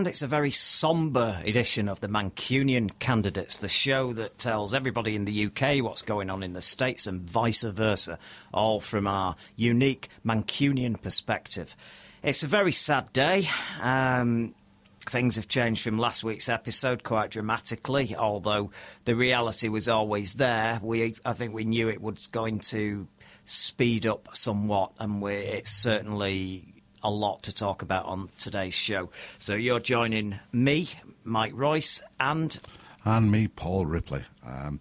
And it's a very sombre edition of the Mancunian Candidates, the show that tells everybody in the UK what's going on in the States and vice versa, all from our unique Mancunian perspective. It's a very sad day. Um, things have changed from last week's episode quite dramatically, although the reality was always there. We, I think we knew it was going to speed up somewhat, and it's certainly a lot to talk about on today's show. So you're joining me, Mike Royce, and and me, Paul Ripley. Um,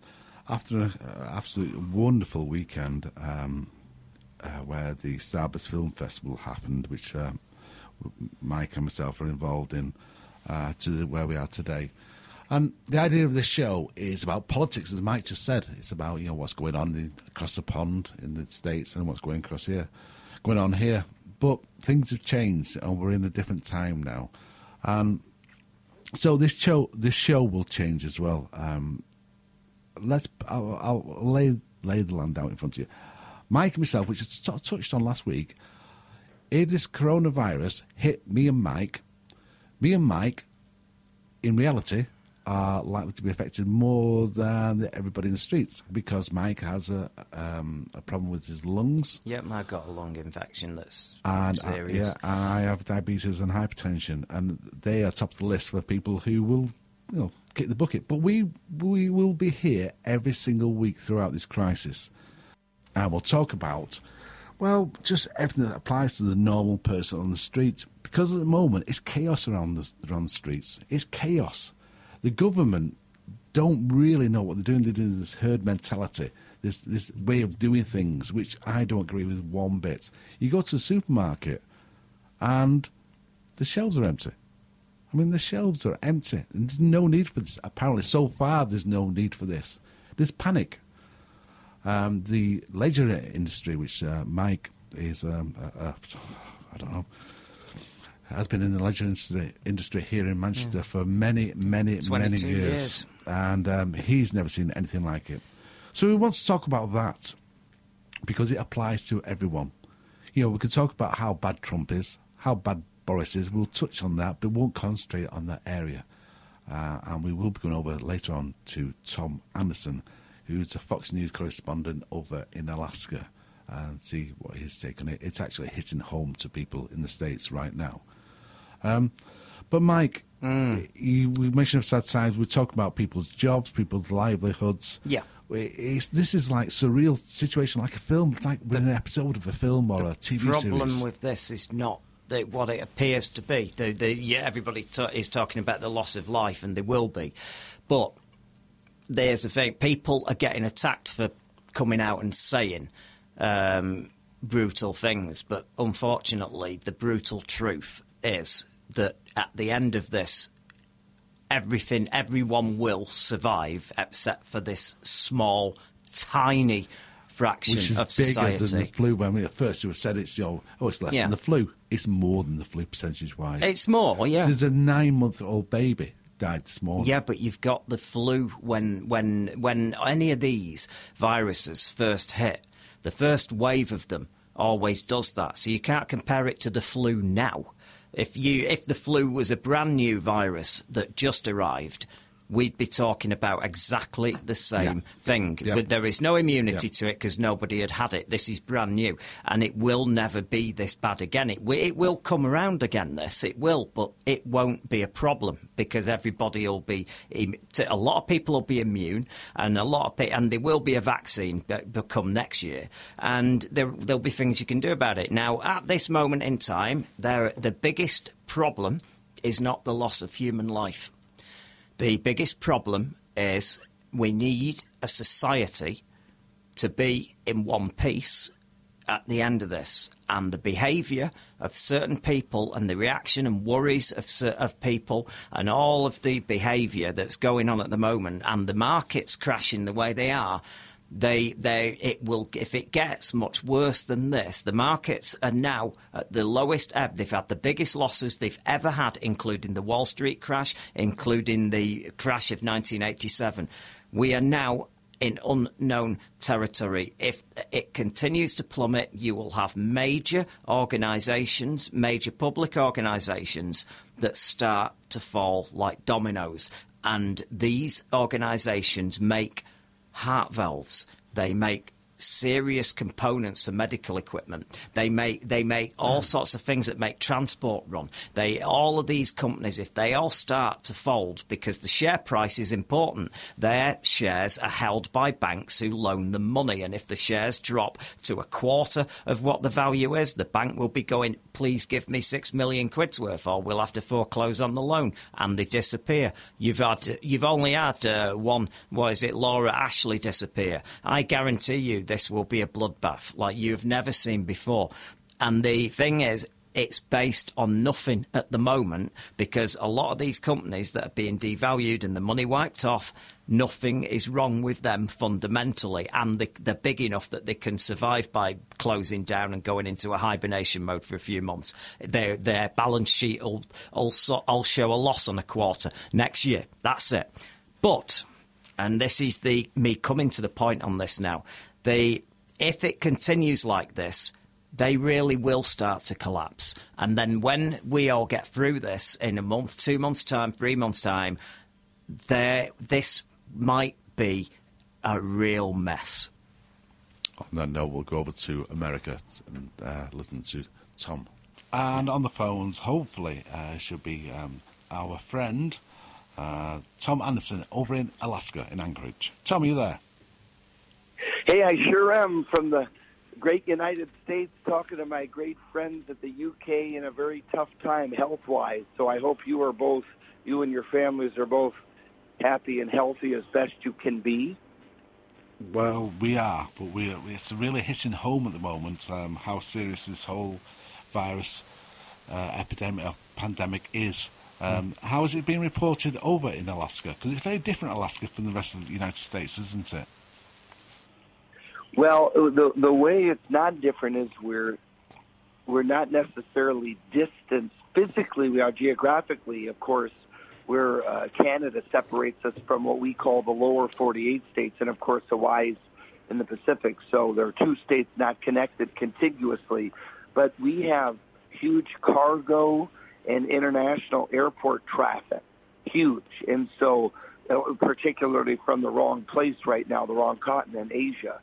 after an absolutely wonderful weekend um, uh, where the Starburst Film Festival happened, which uh, Mike and myself are involved in, uh, to where we are today. And the idea of this show is about politics, as Mike just said. It's about you know what's going on in, across the pond in the states and what's going across here, going on here. But things have changed, and we're in a different time now. And so this show, this show will change as well. Um, let's, I'll, I'll, lay lay the land out in front of you. Mike and myself, which I touched on last week, if this coronavirus hit me and Mike, me and Mike, in reality, are likely to be affected more than everybody in the streets because Mike has a um, a problem with his lungs. Yep, I've got a lung infection that's and, serious. Uh, yeah, and I have diabetes and hypertension, and they are top of the list for people who will, you know, kick the bucket. But we we will be here every single week throughout this crisis, and we'll talk about. Well, just everything that applies to the normal person on the street, because at the moment it's chaos around the, around the streets. It's chaos the government don't really know what they're doing. They're doing this herd mentality, this this way of doing things, which I don't agree with one bit. You go to the supermarket, and the shelves are empty. I mean, the shelves are empty, and there's no need for this. Apparently, so far, there's no need for this. There's panic. Um, the leisure industry, which uh, Mike is, um, I don't know, has been in the leisure industry, industry here in Manchester yeah. for many, many, many years. years. And um, he's never seen anything like it. So we want to talk about that because it applies to everyone. You know, we could talk about how bad Trump is, how bad Boris is. We'll touch on that, but won't concentrate on that area. Uh, and we will be going over later on to Tom Anderson, who's a Fox News correspondent over in Alaska, and see what his take on it. It's actually hitting home to people in the States right now. Um, but Mike, mm. you, we mentioned sad times. We talk about people's jobs, people's livelihoods. Yeah. It's, this is like surreal situation, like a film, like the, an episode of a film or a TV problem series. The problem with this is not the, what it appears to be. The, the, yeah, everybody is talking about the loss of life, and there will be. But there's the thing: people are getting attacked for coming out and saying um, brutal things. But unfortunately, the brutal truth is that at the end of this, everything, everyone will survive except for this small, tiny fraction Which is of bigger society. than the flu. When we at first we said it's you know, oh it's less Yeah. than the flu. It's more than the flu percentage wise. It's more, yeah. There's a nine month old baby died this morning. Yeah, but you've got the flu when when when any of these viruses first hit. The first wave of them always does that. So you can't compare it to the flu now. If you if the flu was a brand new virus that just arrived, we'd be talking about exactly the same Yeah. thing. Yeah. But there is no immunity Yeah. to it because nobody had had it. This is brand new, and it will never be this bad again. It it will come around again. This it will, but it won't be a problem because everybody will be. A lot of people will be immune, and a lot of pe- and there will be a vaccine that come next year, and there there'll be things you can do about it. Now, at this moment in time, there the biggest problem is not the loss of human life. The biggest problem is we need a society to be in one piece at the end of this, and the behaviour of certain people and the reaction and worries of of people and all of the behaviour that's going on at the moment, and the markets crashing the way they are. They, they, it will. If it gets much worse than this, the markets are now at the lowest ebb. They've had the biggest losses they've ever had, including the Wall Street crash, including the crash of 1987. We are now in unknown territory. If it continues to plummet, you will have major organisations, major public organisations that start to fall like dominoes. And these organisations make heart valves, they make serious components for medical equipment. They make they make all sorts of things that make transport run. They all of these companies, if they all start to fold because the share price is important, their shares are held by banks who loan them money. And if the shares drop to a quarter of what the value is, the bank will be going, please give me six million quid's worth, or we'll have to foreclose on the loan, and they disappear. You've had you've only had uh, one. What is it? Laura Ashley disappear. I guarantee you this will be a bloodbath like you've never seen before. And the thing is, it's based on nothing at the moment because a lot of these companies that are being devalued and the money wiped off, nothing is wrong with them fundamentally, and they, are big enough that they can survive by closing down and going into a hibernation mode for a few months. Their their balance sheet will also will show a loss on a quarter next year. That's it. But and this is the me coming to the point on this now they, if it continues like this, they really will start to collapse. And then when we all get through this in a month, two months' time, three months' time, there this might be a real mess. On that note, we'll go over to America and uh, listen to Tom. And on the phones, hopefully, uh, should be um, our friend uh, Tom Anderson over in Alaska, in Anchorage. Tom, are you there? Hey, I sure am from the great United States talking to my great friends at the UK in a very tough time health wise. So I hope you are both, you and your families are both happy and healthy as best you can be. Well, we are, but we it's really hitting home at the moment um, how serious this whole virus uh, epidemic or pandemic is. Um. How is it been reported over in Alaska? Because it's very different Alaska from the rest of the United States, isn't it? Well, the the way it's not different is we're we're not necessarily distant physically. We are geographically, of course. Where uh, Canada separates us from what we call the lower 48 states, and of course Hawaii's in the Pacific. So there are two states not connected contiguously, but we have huge cargo and international airport traffic, huge, and so uh, particularly from the wrong place right now, the wrong continent, Asia.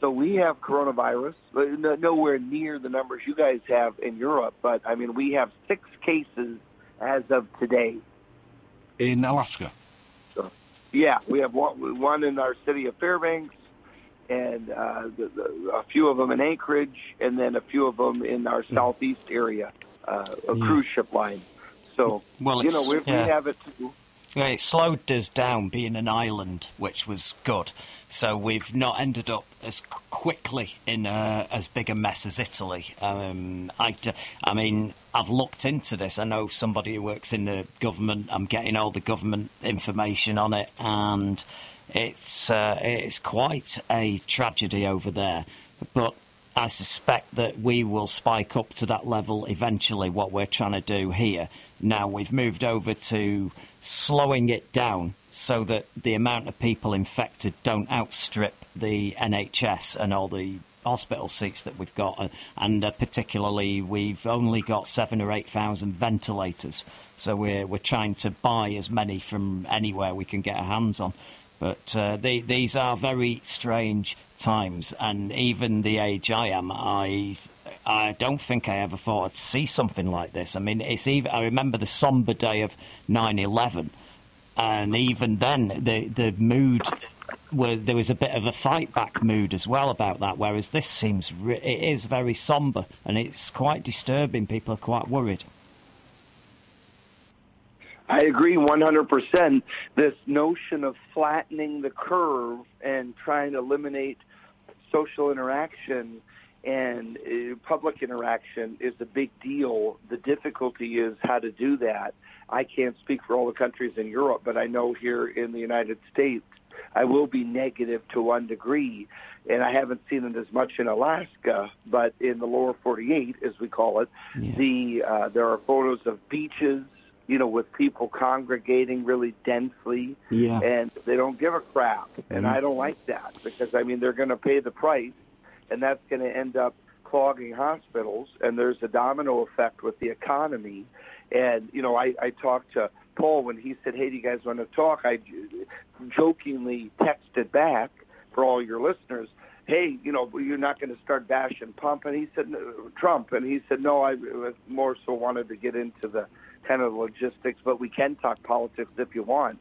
So we have coronavirus, nowhere near the numbers you guys have in Europe, but I mean, we have six cases as of today. In Alaska? So, yeah, we have one, one in our city of Fairbanks, and uh, the, the, a few of them in Anchorage, and then a few of them in our southeast area, uh, a yeah. cruise ship line. So, well, you know, we, yeah. we have it too. Yeah, it slowed us down being an island, which was good. So we've not ended up as quickly in a, as big a mess as Italy. Um, I, I mean, I've looked into this. I know somebody who works in the government. I'm getting all the government information on it, and it's uh, it's quite a tragedy over there. But I suspect that we will spike up to that level eventually. What we're trying to do here now, we've moved over to slowing it down so that the amount of people infected don't outstrip the NHS and all the hospital seats that we've got, and uh, particularly we've only got seven or eight thousand ventilators. So we're we're trying to buy as many from anywhere we can get our hands on. But uh, they, these are very strange times, and even the age I am, I I don't think I ever thought I'd see something like this. I mean, it's even. I remember the somber day of 9/11, and even then, the the mood was there was a bit of a fight back mood as well about that. Whereas this seems it is very somber, and it's quite disturbing. People are quite worried. I agree 100%. This notion of flattening the curve and trying to eliminate social interaction and uh, public interaction is a big deal. The difficulty is how to do that. I can't speak for all the countries in Europe, but I know here in the United States, I will be negative to one degree, and I haven't seen it as much in Alaska, but in the lower 48, as we call it, yeah. the uh, there are photos of beaches you know, with people congregating really densely, Yeah. and they don't give a crap. And I don't like that because I mean they're going to pay the price, and that's going to end up clogging hospitals, and there's a domino effect with the economy. And you know, I, I talked to Paul when he said, "Hey, do you guys want to talk?" I jokingly texted back for all your listeners. Hey, you know, you're not going to start bashing Pump, and he said Trump, and he said no. I more so wanted to get into the kind of logistics, but we can talk politics if you want.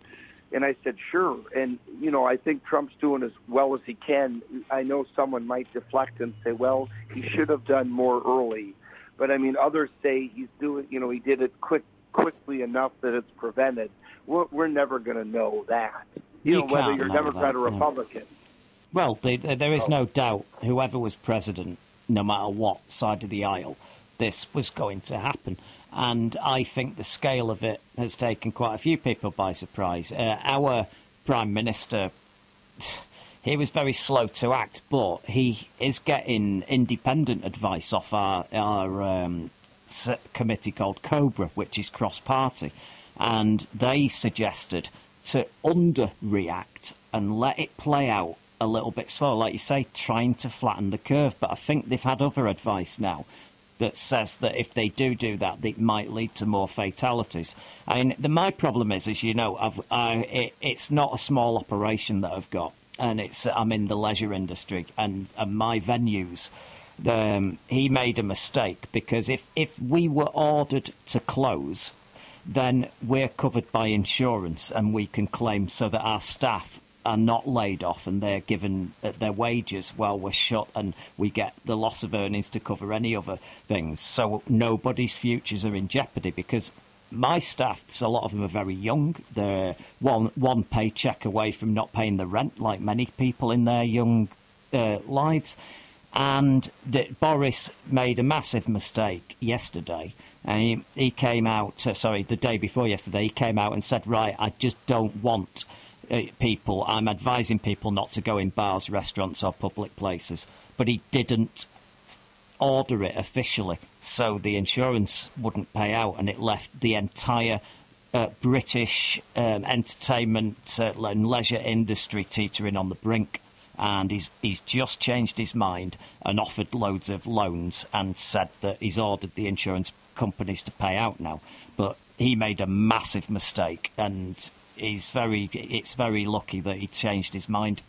And I said, sure. And, you know, I think Trump's doing as well as he can. I know someone might deflect and say, well, he should have done more early. But, I mean, others say he's doing, you know, he did it quick, quickly enough that it's prevented. We're, we're never going to know that. You, You know, whether you're Democrat that, or no. Republican. Well, the, the- there is oh. no doubt, whoever was president, no matter what side of the aisle, this was going to happen. And I think the scale of it has taken quite a few people by surprise. Uh, our Prime Minister, he was very slow to act, but he is getting independent advice off our, our um, committee called Cobra, which is cross party. And they suggested to underreact and let it play out a little bit slower, like you say, trying to flatten the curve. But I think they've had other advice now that says that if they do do that, it might lead to more fatalities. I mean, the, my problem is, as you know, I've, I, it, it's not a small operation that I've got, and it's I'm in the leisure industry, and, and my venues. Um, he made a mistake because if, if we were ordered to close, then we're covered by insurance and we can claim so that our staff are not laid off and they're given uh, their wages while we're shut and we get the loss of earnings to cover any other things. So nobody's futures are in jeopardy because my staff, a lot of them are very young. They're one one paycheck away from not paying the rent, like many people in their young uh, lives. And Boris made a massive mistake yesterday. And he, he came out, uh, sorry, the day before yesterday, he came out and said, right, I just don't want people, I'm advising people not to go in bars, restaurants, or public places. But he didn't order it officially, so the insurance wouldn't pay out, and it left the entire uh, British um, entertainment uh, and leisure industry teetering on the brink. And he's he's just changed his mind and offered loads of loans and said that he's ordered the insurance companies to pay out now. But he made a massive mistake, and he's very it's very lucky that he changed his mind.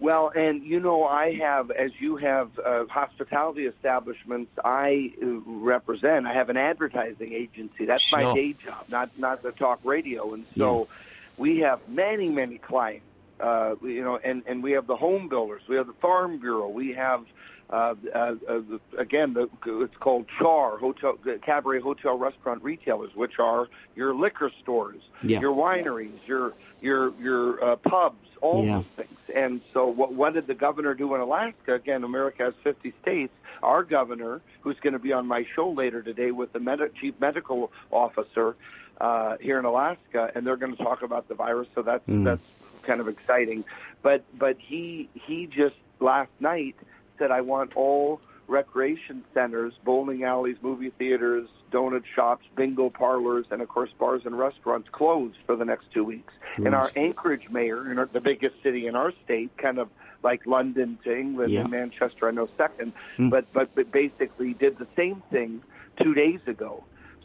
Well, and you know, I have, as you have uh, hospitality establishments, I uh, represent. I have an advertising agency. That's my day job, not not the talk radio. And so, we have many, many clients. Uh, you know, and and we have the home builders. We have the farm bureau. We have. Uh, uh, uh, again, the, it's called CHARR, hotel, cabaret, hotel, restaurant retailers, which are your liquor stores, Yeah. your wineries, your your your uh, pubs, all Yeah. those things. And so, what, what did the governor do in Alaska? Again, America has 50 states. Our governor, who's going to be on my show later today with the med- chief medical officer uh, here in Alaska, and they're going to talk about the virus. So that's that's kind of exciting. But but he he just last night said, I want all recreation centers, bowling alleys, movie theaters, donut shops, bingo parlors, and of course bars and restaurants closed for the next two weeks. And our Anchorage mayor, in our, the biggest city in our state, kind of like London to England Yeah. and Manchester, I know second, hmm. but, but but basically did the same thing two days ago.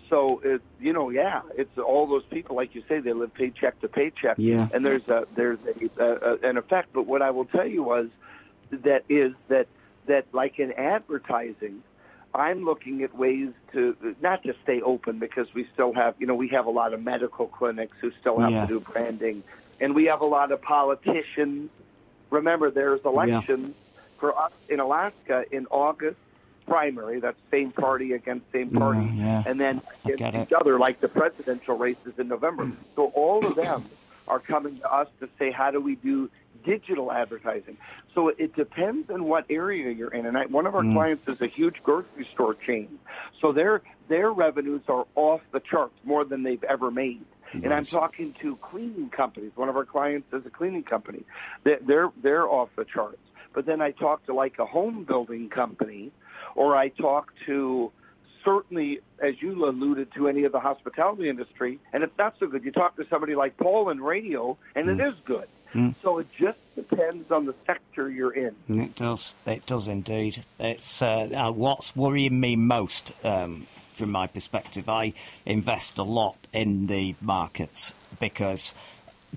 So it, you know, yeah, it's all those people, like you say, they live paycheck to paycheck, Yeah. and there's a there's a, a, a, an effect. But what I will tell you was that is that that like in advertising, I'm looking at ways to not just stay open because we still have you know we have a lot of medical clinics who still have Yeah. to do branding, and we have a lot of politicians. Remember, there's elections for us in Alaska in August primary. That's same party against same party, yeah. and then against each other, like the presidential races in November. So all of them are coming to us to say, how do we do digital advertising? So it depends on what area you're in. And I, one of our clients is a huge grocery store chain, so their their revenues are off the charts more than they've ever made. And I'm talking to cleaning companies. One of our clients is a cleaning company. They're they're, they're off the charts. But then I talk to like a home building company, or I talk to certainly, as you alluded to, any of the hospitality industry, and it's not so good. You talk to somebody like Paul in radio, and mm. it is good. Mm. So it just depends on the sector you're in. It does. It does indeed. It's uh, uh, what's worrying me most. Um, from my perspective, I invest a lot in the markets because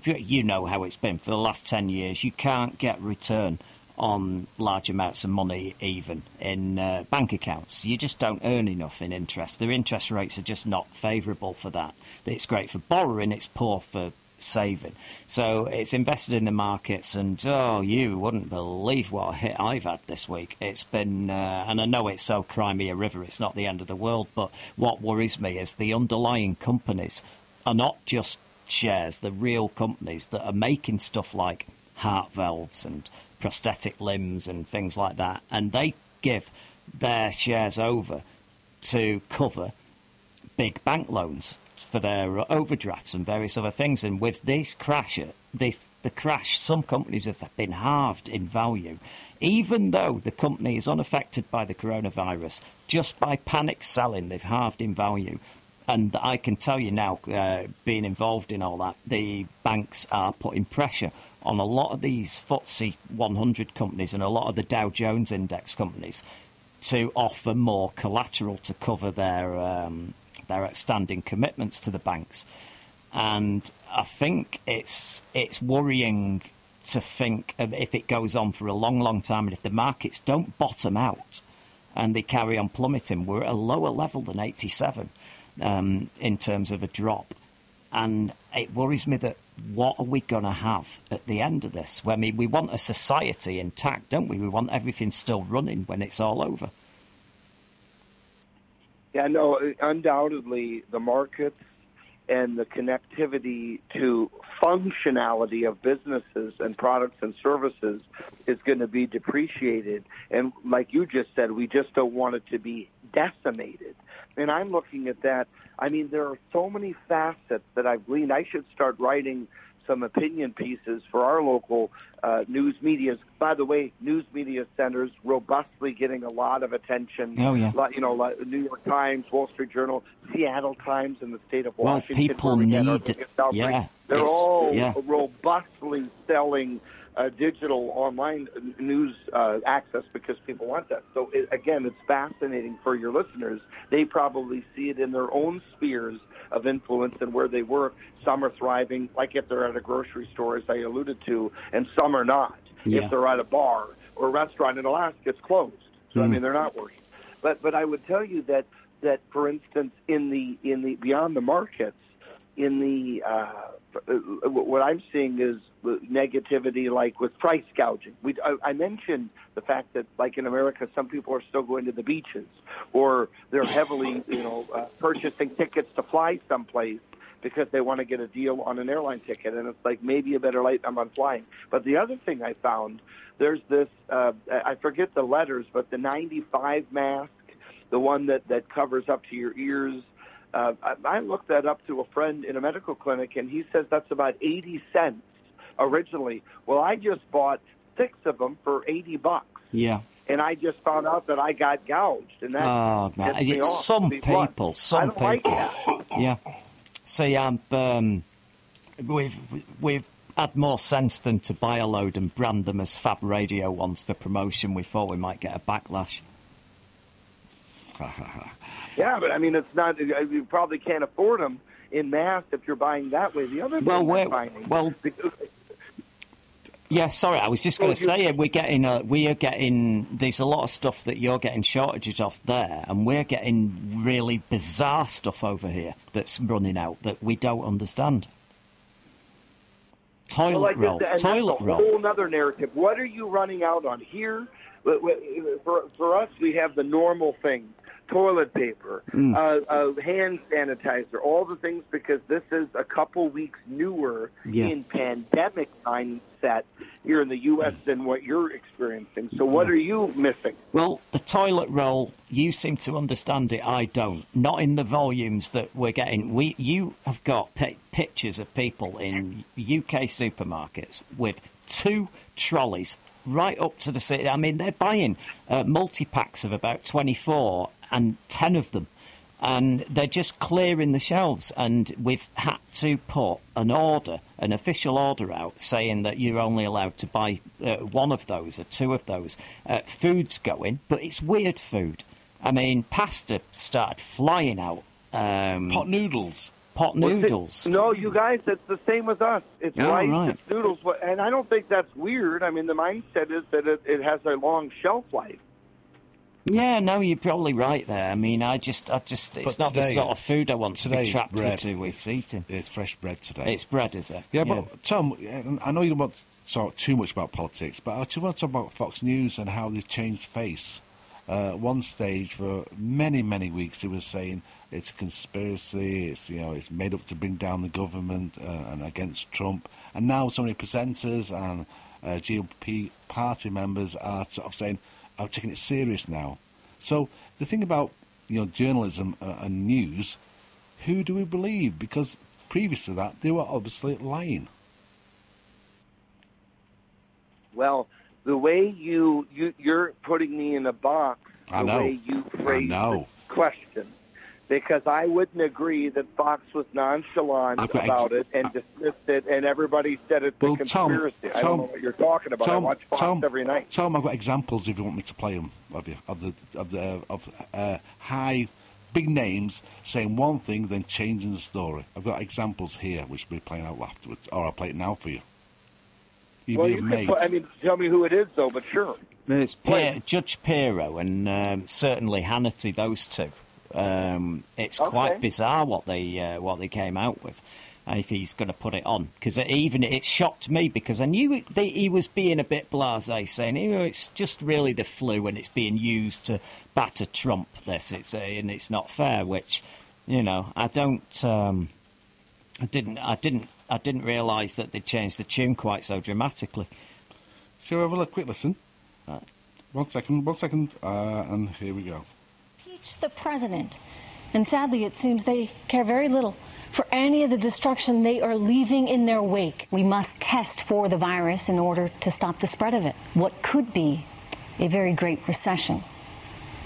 you know how it's been for the last 10 years. You can't get return on large amounts of money, even in uh, bank accounts. You just don't earn enough in interest. The interest rates are just not favourable for that. It's great for borrowing, it's poor for saving. So it's invested in the markets, and oh, you wouldn't believe what a hit I've had this week. It's been, uh, and I know it's so Crimea River, it's not the end of the world, but what worries me is the underlying companies are not just shares, the real companies that are making stuff like heart valves and prosthetic limbs and things like that, and they give their shares over to cover big bank loans for their overdrafts and various other things. And with this crash, this, the crash, some companies have been halved in value, even though the company is unaffected by the coronavirus. Just by panic selling, they've halved in value. And I can tell you now, uh, being involved in all that, the banks are putting pressure on a lot of these FTSE 100 companies and a lot of the Dow Jones index companies to offer more collateral to cover their um, their outstanding commitments to the banks. And I think it's it's worrying to think if it goes on for a long, long time and if the markets don't bottom out and they carry on plummeting, we're at a lower level than 87 um, in terms of a drop. And it worries me that what are we going to have at the end of this? I mean, we want a society intact, don't we? We want everything still running when it's all over. Yeah, no, undoubtedly the markets and the connectivity to functionality of businesses and products and services is going to be depreciated. And like you just said, we just don't want it to be decimated. And I'm looking at that. I mean, there are so many facets that I've gleaned. I should start writing some opinion pieces for our local uh, news medias. By the way, news media centers robustly getting a lot of attention. Oh yeah, you know, New York Times, Wall Street Journal, Seattle Times, in the state of Washington. Well, people we need it. Yeah, they're all yeah. robustly selling. Uh, digital online news uh, access because people want that. So it, again, it's fascinating for your listeners. They probably see it in their own spheres of influence and where they work. Some are thriving, like if they're at a grocery store, as I alluded to, and some are not. Yeah. If they're at a bar or a restaurant in Alaska, it's closed. So mm. I mean, they're not working. But but I would tell you that that for instance, in the in the beyond the markets, in the uh, what I'm seeing is negativity, like with price gouging. We, I, I mentioned the fact that, like in America, some people are still going to the beaches, or they're heavily, you know, uh, purchasing tickets to fly someplace because they want to get a deal on an airline ticket, and it's like maybe a better than I'm on flying. But the other thing I found, there's this, uh, I forget the letters, but the 95 mask, the one that that covers up to your ears uh, I, I looked that up to a friend in a medical clinic, and he says that's about 80 cents originally. Well, I just bought six of them for 80 bucks. Yeah. And I just found out that I got gouged, and that oh man, it's some people, some people, like yeah. See, um, um, we've we've had more sense than to buy a load and brand them as Fab Radio ones for promotion. We thought we might get a backlash. Yeah, but I mean, it's not. You uh, probably can't afford them in mass if you're buying that way. The other well, we're, buying, well, yeah. Sorry, I was just going to say we're getting a, we are getting. There's a lot of stuff that you're getting shortages of there, and we're getting really bizarre stuff over here that's running out that we don't understand. Toilet well, like roll, this, toilet roll. Whole another narrative. What are you running out on here? For, for us, we have the normal things toilet paper, mm. uh, uh, hand sanitizer, all the things because this is a couple weeks newer yeah. in pandemic mindset here in the U.S. than what you're experiencing. So, what yeah. are you missing? Well, the toilet roll, you seem to understand it. I don't. Not in the volumes that we're getting. We, you have got p- pictures of people in UK supermarkets with two trolleys right up to the city. I mean, they're buying uh, multi packs of about 24 and 10 of them and they're just clearing the shelves. And we've had to put an order, an official order out, saying that you're only allowed to buy uh, one of those or two of those. Uh, food's going, but it's weird food. I mean, pasta started flying out. Um, Pot noodles. pot Well, th- noodles. No, you guys, it's the same with us. It's Oh, rice, right. it's noodles, and I don't think that's weird. I mean, the mindset is that it, it has a long shelf life. Yeah, no, you're probably right there. I mean, I just, I just, it's But not the sort of food I want to today be trapped bread. two weeks eating. It's fresh bread today. It's bread, is it? Yeah, but Tom, I know you don't want to talk too much about politics, but I just want to talk about Fox News and how they've changed face. Uh, one stage, for many, many weeks, it was saying it's a conspiracy. It's you know it's made up to bring down the government uh, and against Trump. And now so many presenters and uh, GOP party members are sort of saying, "I'm taking it serious now." So the thing about you know journalism uh, and news, who do we believe? Because previous to that, they were obviously lying. Well, the way you, you you're putting me in a box, I the know. way you I phrase know. the question, because I wouldn't agree that Fox was nonchalant I've got ex- about it and dismissed it, and everybody said it's Well, a Tom, conspiracy. I don't know what you're talking about. I Tom, watch Fox Tom, every night. Tom, I've got examples if you want me to play them of you of the of the of uh, high big names saying one thing then changing the story. I've got examples here which we'll be playing out afterwards, or I'll play it now for you. You'd well, be you could amazed. put, I mean, tell me who it is, though. But sure. It's Play. Pier, Judge Pirro and um, certainly Hannity, those two. Um, it's Okay. quite bizarre what they uh, what they came out with. If he's going to put it on, because even it shocked me because I knew it, they, he was being a bit blasé, saying, "You know, it's just really the flu and it's being used to batter Trump." This, it's uh, and it's not fair. Which, you know, I don't, um, I didn't, I didn't, I didn't realise that they changed the tune quite so dramatically. So we have a quick listen? Right. One second, one second, uh, and here we go. Impeach the president. And sadly, it seems they care very little for any of the destruction they are leaving in their wake. We must test for the virus in order to stop the spread of it. What could be a very great recession.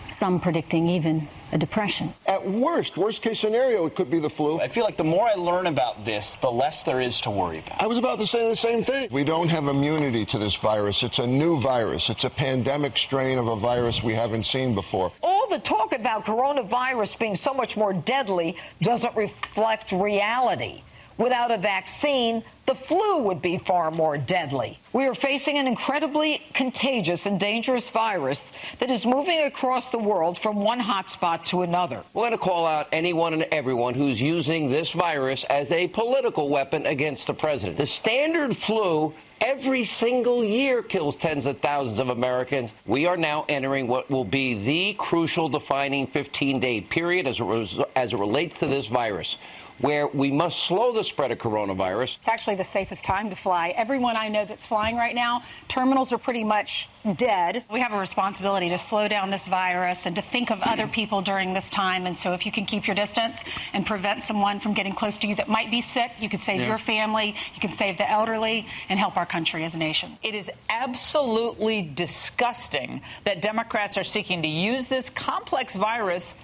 Some predicting even a depression. At worst, worst case scenario, it could be the flu. I feel like the more I learn about this, the less there is to worry about. I was about to say the same thing. We don't have immunity to this virus. It's a new virus. It's a pandemic strain of a virus we haven't seen before. all the talk about coronavirus being so much more deadly doesn't reflect reality. Without a vaccine, the flu would be far more deadly. We are facing an incredibly contagious and dangerous virus that is moving across the world from one hotspot to another. We're going to call out anyone and everyone who's using this virus as a political weapon against the president. The standard flu every single year kills tens of thousands of Americans. We are now entering what will be the crucial defining 15 day period as it, as it relates to this virus. Where we must slow the spread of coronavirus It's actually the safest time to fly. Everyone I know that's flying right now, terminals are pretty much dead. We have a responsibility to slow down this virus and to think of other people during this time. And so, if you can keep your distance and prevent someone from getting close to you that might be sick, you could save your family, you can save the elderly, and help our country as a nation. It is absolutely disgusting that Democrats are seeking to use this complex virus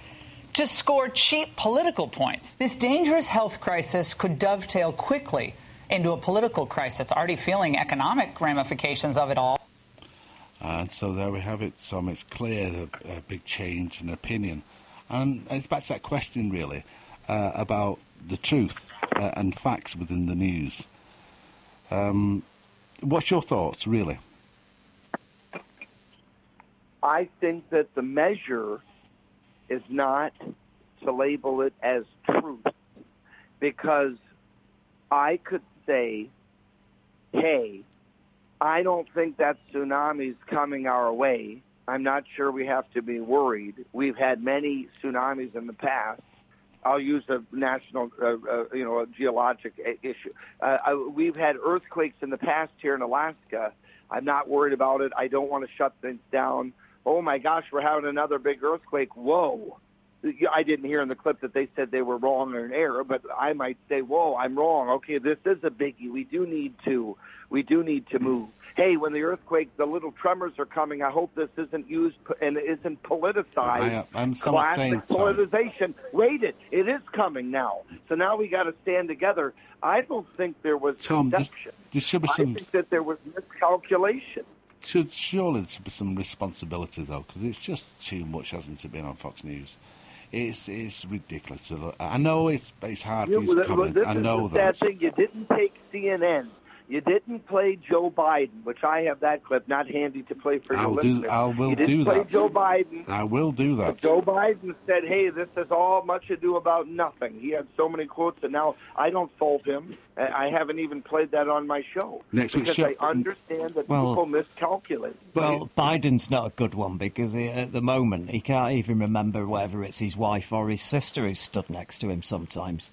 to score cheap political points. This dangerous health crisis could dovetail quickly into a political crisis, already feeling economic ramifications of it all. And so there we have it, Tom. It's clear a, uh, big change in opinion. And, and it's back to that question, really, uh, about the truth uh, and facts within the news. Um, what's your thoughts, really? I think that the measure is not to label it as truth because I could say, hey, I don't think that tsunami's coming our way. I'm not sure we have to be worried. We've had many tsunamis in the past. I'll use a national, uh, uh, you know, a geologic issue. Uh, I, we've had earthquakes in the past here in Alaska. I'm not worried about it. I don't want to shut things down. Oh my gosh, we're having another big earthquake. Whoa. I didn't hear in the clip that they said they were wrong or an error, but I might say, "Whoa, I'm wrong." Okay, this is a biggie. We do need to, we do need to move. hey, when the earthquake, the little tremors are coming. I hope this isn't used and isn't politicized. I- uh, I'm somewhat Classic saying, politicization. Wait it, it is coming now. So now we got to stand together. I don't think there was Tom, this- deception. there should be I some- think that there was miscalculation. Should surely there should be some responsibility though, because it's just too much, hasn't it, been on Fox News? It's it's ridiculous. I know it's it's hard You- for you to well, comment. this I know the sad that. thing. You didn't take CNN. You didn't play Joe Biden, which I have that clip not handy to play for I'll do. listeners. I will you didn't do play that. Joe Biden. I will do that. Joe Biden said, "Hey, this has all much ado about nothing." He had so many quotes, and now I don't fault him. I I haven't even played that on my show Next week's because show- I understand that Well- people miscalculate. Well, Biden's not a good one because he, at the moment he can't even remember whether it's his wife or his sister who stood next to him sometimes.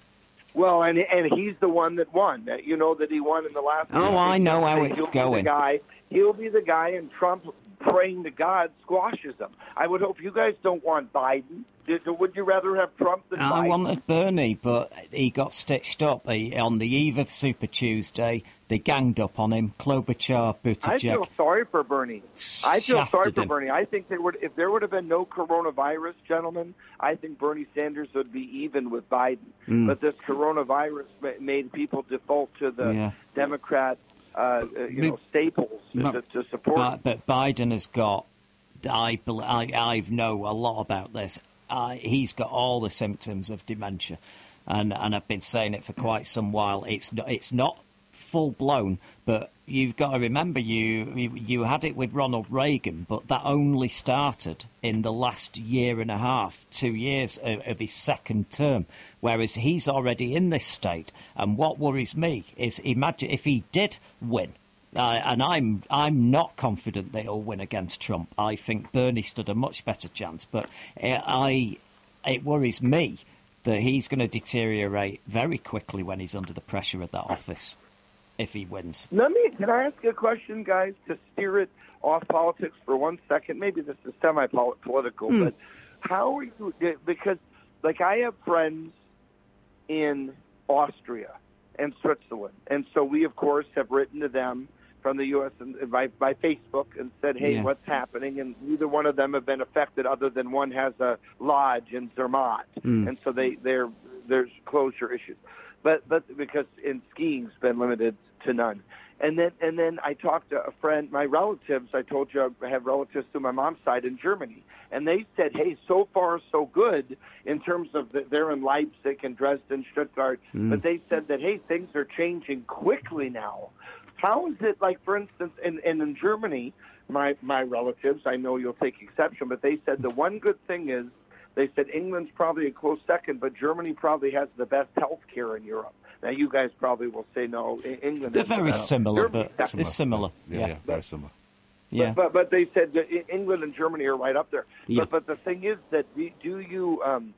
Well, and and he's the one that won. That You know that he won in the last. Oh. I know how it's be the guy. He'll be the guy, and Trump praying to God squashes them. I would hope you guys don't want Biden. Would you rather have Trump than Biden I Biden? wanted Bernie, but he got stitched up He, on the eve of Super Tuesday. They ganged up on him. Klobuchar, Buttigieg. I feel sorry for Bernie. I feel sorry for him. Bernie. I think there would, if there would have been no coronavirus, gentlemen, I think Bernie Sanders would be even with Biden. Mm. But this coronavirus made people default to the Yeah. Democrat, uh, uh, you know, staples Ma- to, to support. But, but Biden has got. I, I I know a lot about this. He's got all the symptoms of dementia, and and I've been saying it for quite some while. It's it's not full blown, but you've got to remember you, you you had it with Ronald Reagan, but that only started in the last year and a half, two years of, of his second term. Whereas he's already in this state, and what worries me is imagine if he did win. Uh, and I'm I'm not confident that he'll win against Trump. I think Bernie stood a much better chance, but uh, I it worries me that he's going to deteriorate very quickly when he's under the pressure of that office if he wins. Let me. Can I ask a question, guys, to steer it off politics for one second? Maybe this is semi-political, Hmm. but how are you? Because, like, I have friends in Austria and Switzerland, and so we, of course, have written to them from the U.S. and by, by Facebook and said, "Hey, Yeah. what's happening?" And neither one of them have been affected, other than one has a lodge in Zermatt, Mm. and so they they're there's closure issues, but but because in skiing's been limited to none. And then and then I talked to a friend, my relatives. I told you I have relatives through my mom's side in Germany, and they said, "Hey, so far so good in terms of the, they're in Leipzig and Dresden, Stuttgart." Mm. But they said that hey, things are changing quickly now. How is it like, for instance, in, in, in Germany, my my relatives, I know you'll take exception, but they said the one good thing is they said England's probably a close second, but Germany probably has the best health care in Europe. Now, you guys probably will say no, England. They're very best. similar, Germany's but second. it's similar. Yeah, yeah, very similar. Yeah. But, but but they said that England and Germany are right up there. Yeah. But but the thing is that do do you um,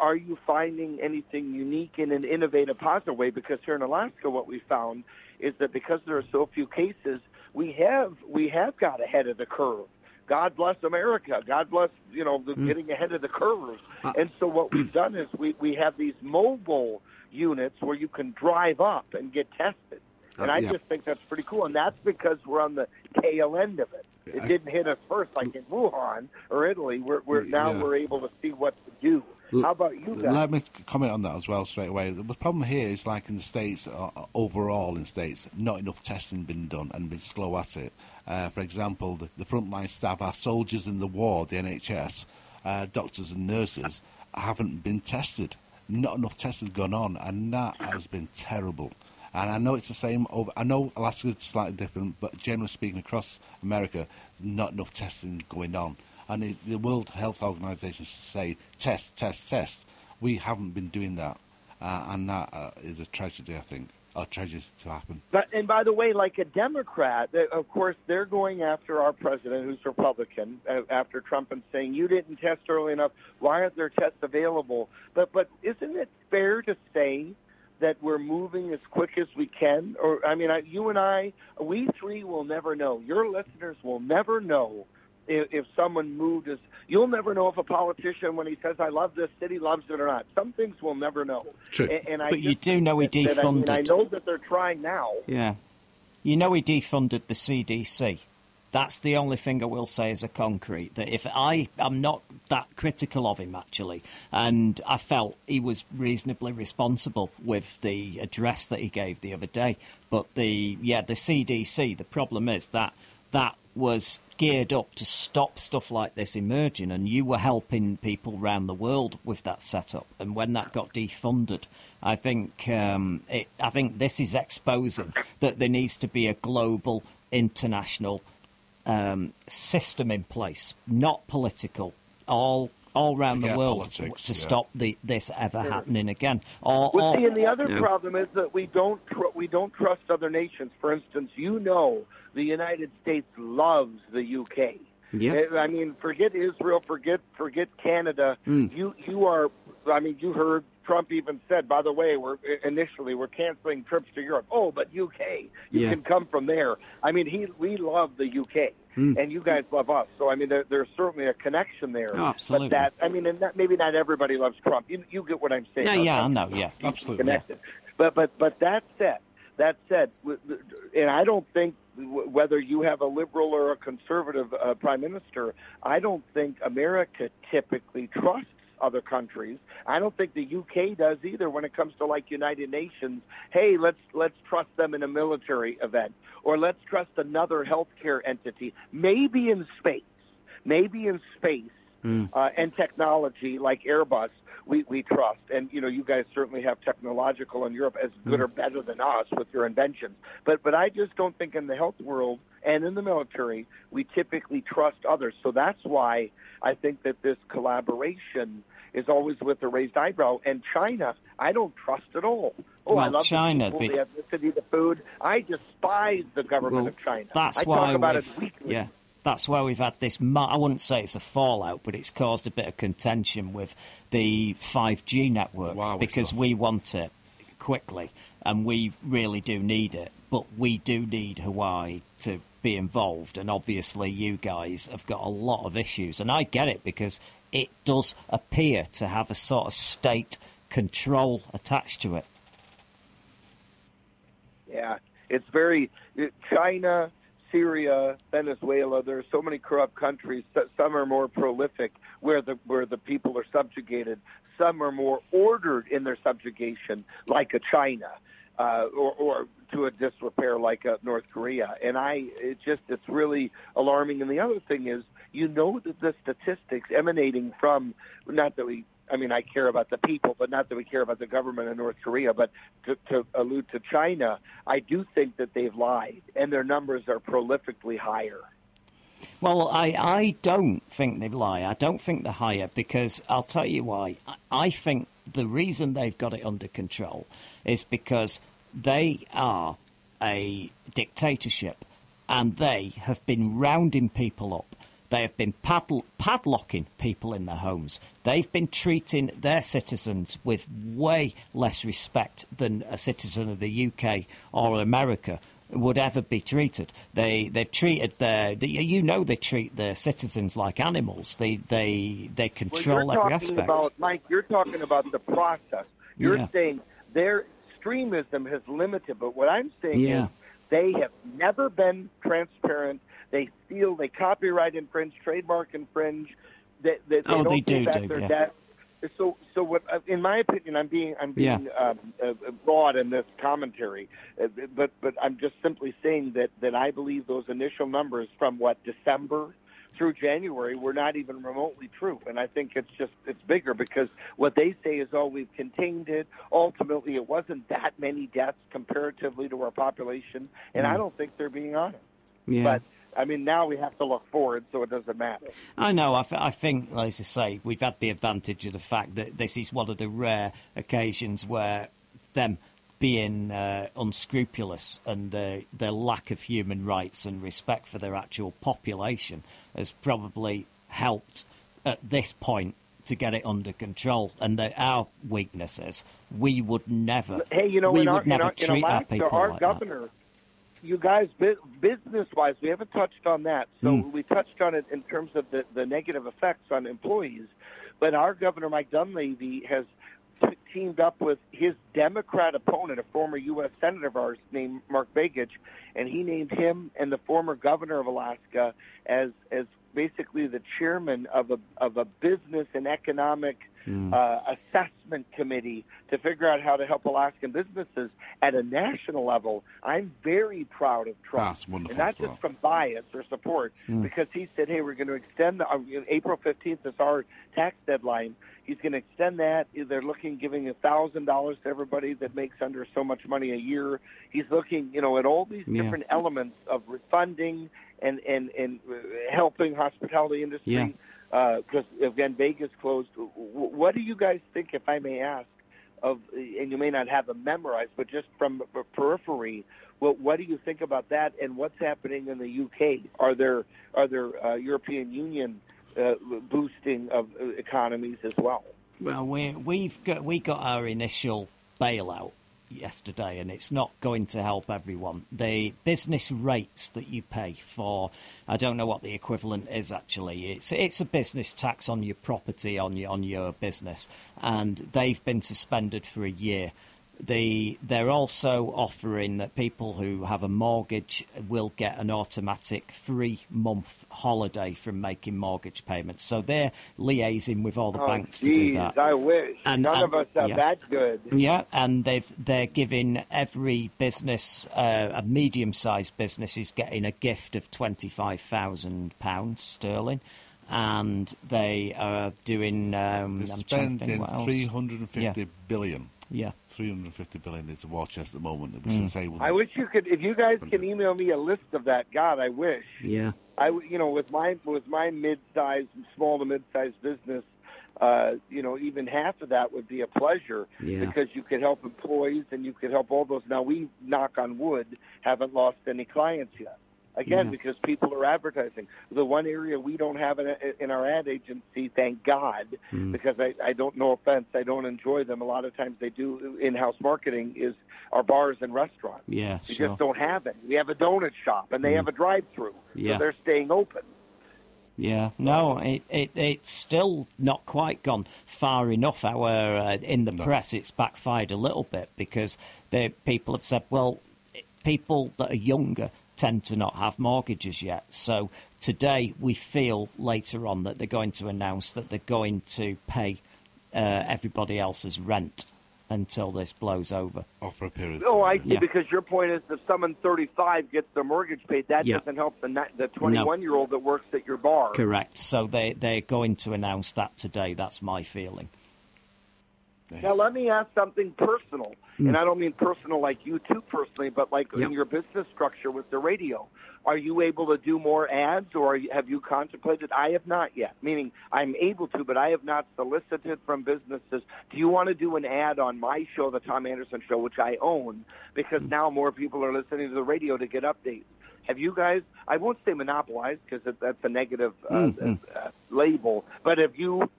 are you finding anything unique in an innovative, positive way? Because here in Alaska, what we found is that because there are so few cases, we have we have got ahead of the curve. God bless America. God bless you know the Mm. getting ahead of the curve. Uh, and so what we've done is we we have these mobile units where you can drive up and get tested. And Uh, I yeah. just think that's pretty cool, and that's because we're on the tail end of it. It I- didn't hit us first, like in Wuhan or Italy. We're, we're now Yeah. we're able to see what to do. How about you guys? Let me comment on that as well straight away. The problem here is like in the states, uh, overall in states, not enough testing been done and been slow at it. Uh, for example, the, the frontline staff, our soldiers in the war, the NHS, uh, doctors and nurses haven't been tested. Not enough testing has gone on, and that has been terrible. And I know it's the same over. I know Alaska's slightly different, but generally speaking, across America, not enough testing going on. And it, the World Health Organization should say test, test, test. We haven't been doing that, uh, and that uh, is a tragedy. I think, a tragedy to happen. But and by the way, like a Democrat, of course they're going after our president, who's Republican, after Trump, and saying you didn't test early enough. Why aren't there tests available? But but isn't it fair to say that we're moving as quick as we can? Or I mean, I, you and I, we three will never know. Your listeners will never know. If, if someone moved as you'll never know if a politician when he says I love this city loves it or not. Some things we'll never know. True. And, and I But you do know he defunded. that- that- I, mean, I know that they're trying now. Yeah. You know, he defunded the CDC. That's the only thing I will say as a concrete. That if I am not that critical of him actually, and I felt he was reasonably responsible with the address that he gave the other day. But the yeah, the CDC. The problem is that that was geared up to stop stuff like this emerging, and you were helping people around the world with that setup. And when that got defunded, I think um, it, I think this is exposing that there needs to be a global, international um, system in place, not political, all all around the world politics, to yeah. stop the, this ever happening again. Or, Well, or- see, and the other Yeah. problem is that we don't tr- we don't trust other nations. For instance, you know, the United States loves the UK. Yeah. Eh, I mean, forget Israel, forget forget Canada. Mm. You you are. I mean, you heard Trump even said, by the way, we're initially we're canceling trips to Europe. Oh, but UK, you Yeah. can come from there. I mean, he we love the UK. Mm. And you guys love us, so I mean, there, there's certainly a connection there. Oh, absolutely. But that, I mean, and that, maybe not everybody loves Trump. You, you get what I'm saying? Yeah, I'm- yeah, I know, yeah. Absolutely. connected. But but but that said, that said, and I don't think whether you have a liberal or a conservative uh, prime minister, I don't think America typically trusts other countries. I don't think the UK does either when it comes to like United Nations. Hey, let's let's trust them in a military event, or let's trust another healthcare entity, maybe in space, maybe in space uh, and technology like Airbus, we, we trust. And you know, you guys certainly have technological in Europe as good or better than us with your inventions. But but I just don't think in the health world and in the military we typically trust others. So that's why I think that this collaboration is always with a raised eyebrow. And China, I don't trust at all. Oh, I love China, the, people, but- the ethnicity, the food. I despise the government Well, of China. That's I why talk about it we've- weekly. Yeah, that's why we've had this. I wouldn't say it's a fallout, but it's caused a bit of contention with the 5G network Wow, because we want it quickly and we really do need it. But we do need Huawei to be involved, and obviously you guys have got a lot of issues, and I get it because it does appear to have a sort of state control attached to it. Yeah, it's very China, Syria, Venezuela. There are so many corrupt countries. Some are more prolific, where the where the people are subjugated. Some are more ordered in their subjugation, like a China, uh, or, or to a disrepair like a North Korea. And I, it just it's really alarming. And the other thing is, you know that the statistics emanating from not that we I mean, I care about the people, but not that we care about the government in North Korea. But to, to allude to China, I do think that they've lied, and their numbers are prolifically higher. Well, I, I don't think they lie. I don't think they're higher because I'll tell you why. I, I think the reason they've got it under control is because they are a dictatorship and they have been rounding people up. They have been padl- padlocking people in their homes. They've been treating their citizens with way less respect than a citizen of the UK or America would ever be treated. They they've treated their the, you know they treat their citizens like animals. They they they Well, control you're every talking aspect. about Mike. You're talking about the process. You're Yeah. saying their extremism has limited, but what I'm saying Yeah. is they have never been transparent. They steal, they copyright infringe, trademark infringe. They, they, they Oh, don't they do back do, their yeah. debt. So, so what? uh, In my opinion, I'm being I'm Yeah. being um, uh, broad in this commentary, uh, but but I'm just simply saying that that I believe those initial numbers from what December through January were not even remotely true, and I think it's just it's bigger because what they say is, oh, we've contained it. Ultimately, it wasn't that many deaths comparatively to our population, and I mm. don't think they're being honest. Yeah. But I mean, now we have to look forward, so it doesn't matter. I know. I, th- I think, as I say, we've had the advantage of the fact that this is one of the rare occasions where them being uh, unscrupulous and uh, their lack of human rights and respect for their actual population has probably helped at this point to get it under control. And that our weaknesses, we would never, Hey, you know, we would our, in, never our, in treat our Alaska, people our like that. governor, you guys, business wise, we haven't touched on that. So Mm. we touched on it in terms of the, the negative effects on employees. But our governor, Mike Dunleavy, has teamed up with his Democrat opponent, a former U.S. Senator of ours named Mark Begich, and he named him and the former governor of Alaska as as basically the chairman of a of a business and economic Hmm. uh, assessment committee to figure out how to help Alaskan businesses at a national level. I'm very proud of Trump, That's wonderful and not just from bias or support, Hmm. because he said, "Hey, we're going to extend the, uh, April 15th is our tax deadline." He's going to extend that. They're looking giving a thousand dollars to everybody that makes under so much money a year. He's looking, you know, at all these Yeah. different elements of refunding and and and uh, helping hospitality industry Yeah. because again Vegas closed. W- What do you guys think, if I may ask, of and you may not have them memorized, but just from periphery, what what do you think about that, and what's happening in the UK? Are there are there uh, European Union uh, boosting of uh, economies as well? Well, we, we've got we got our initial bailout yesterday, and it's not going to help everyone. The business rates that you pay for, I don't know what the equivalent is actually. It's it's a business tax on your property on your on your business, and they've been suspended for a year. The, they're also offering that people who have a mortgage will get an automatic three month holiday from making mortgage payments. So they're liaising with all the Oh, banks to do that. I wish And- none of us are yeah. that good. Yeah, and they've they're giving every business, uh, a medium-sized business, is getting a gift of twenty-five thousand pounds sterling, and they are doing. Um, They're I'm trying to think spending what three hundred and fifty Yeah. billion. Yeah. Three hundred and fifty billion is a war chest at the moment. We Mm. should say. I wish you could. If you guys can email me a list of that, God, I wish. Yeah. I, you know, with my with my mid-sized, small to mid-sized business, uh, you know, even half of that would be a pleasure Yeah. because you could help employees and you could help all those. Now we knock on wood, haven't lost any clients yet. Again, Yeah. because people are advertising. The one area we don't have in, in our ad agency, thank God, Mm. because I, I don't, no offense, I don't enjoy them. A lot of times they do in-house marketing is our bars and restaurants. Yeah, We sure. just don't have it. We have a donut shop and they Mm. have a drive-through, Yeah. so they're staying open. Yeah, no, it, it it's still not quite gone far enough. Our uh, in the press, it's backfired a little bit because the people have said, well, people that are younger tend to not have mortgages yet. So today we feel later on that they're going to announce that they're going to pay uh, everybody else's rent until this blows over. Oh, for a period. No, I see. Yeah. Because your point is, if someone 35 gets their mortgage paid, that Yeah. doesn't help the the 21 year old that works at your bar. Correct. So they they're going to announce that today. That's my feeling. Now, let me ask something personal, Mm. and I don't mean personal like you too personally, but like Yep. in your business structure with the radio. Are you able to do more ads, or are you, have you contemplated? I have not yet. Meaning, I'm able to, but I have not solicited from businesses. Do you want to do an ad on my show, the Tom Anderson Show, which I own, because now more people are listening to the radio to get updates? Have you guys? I won't say monopolized because that's a negative uh, Mhm. uh, label, but have you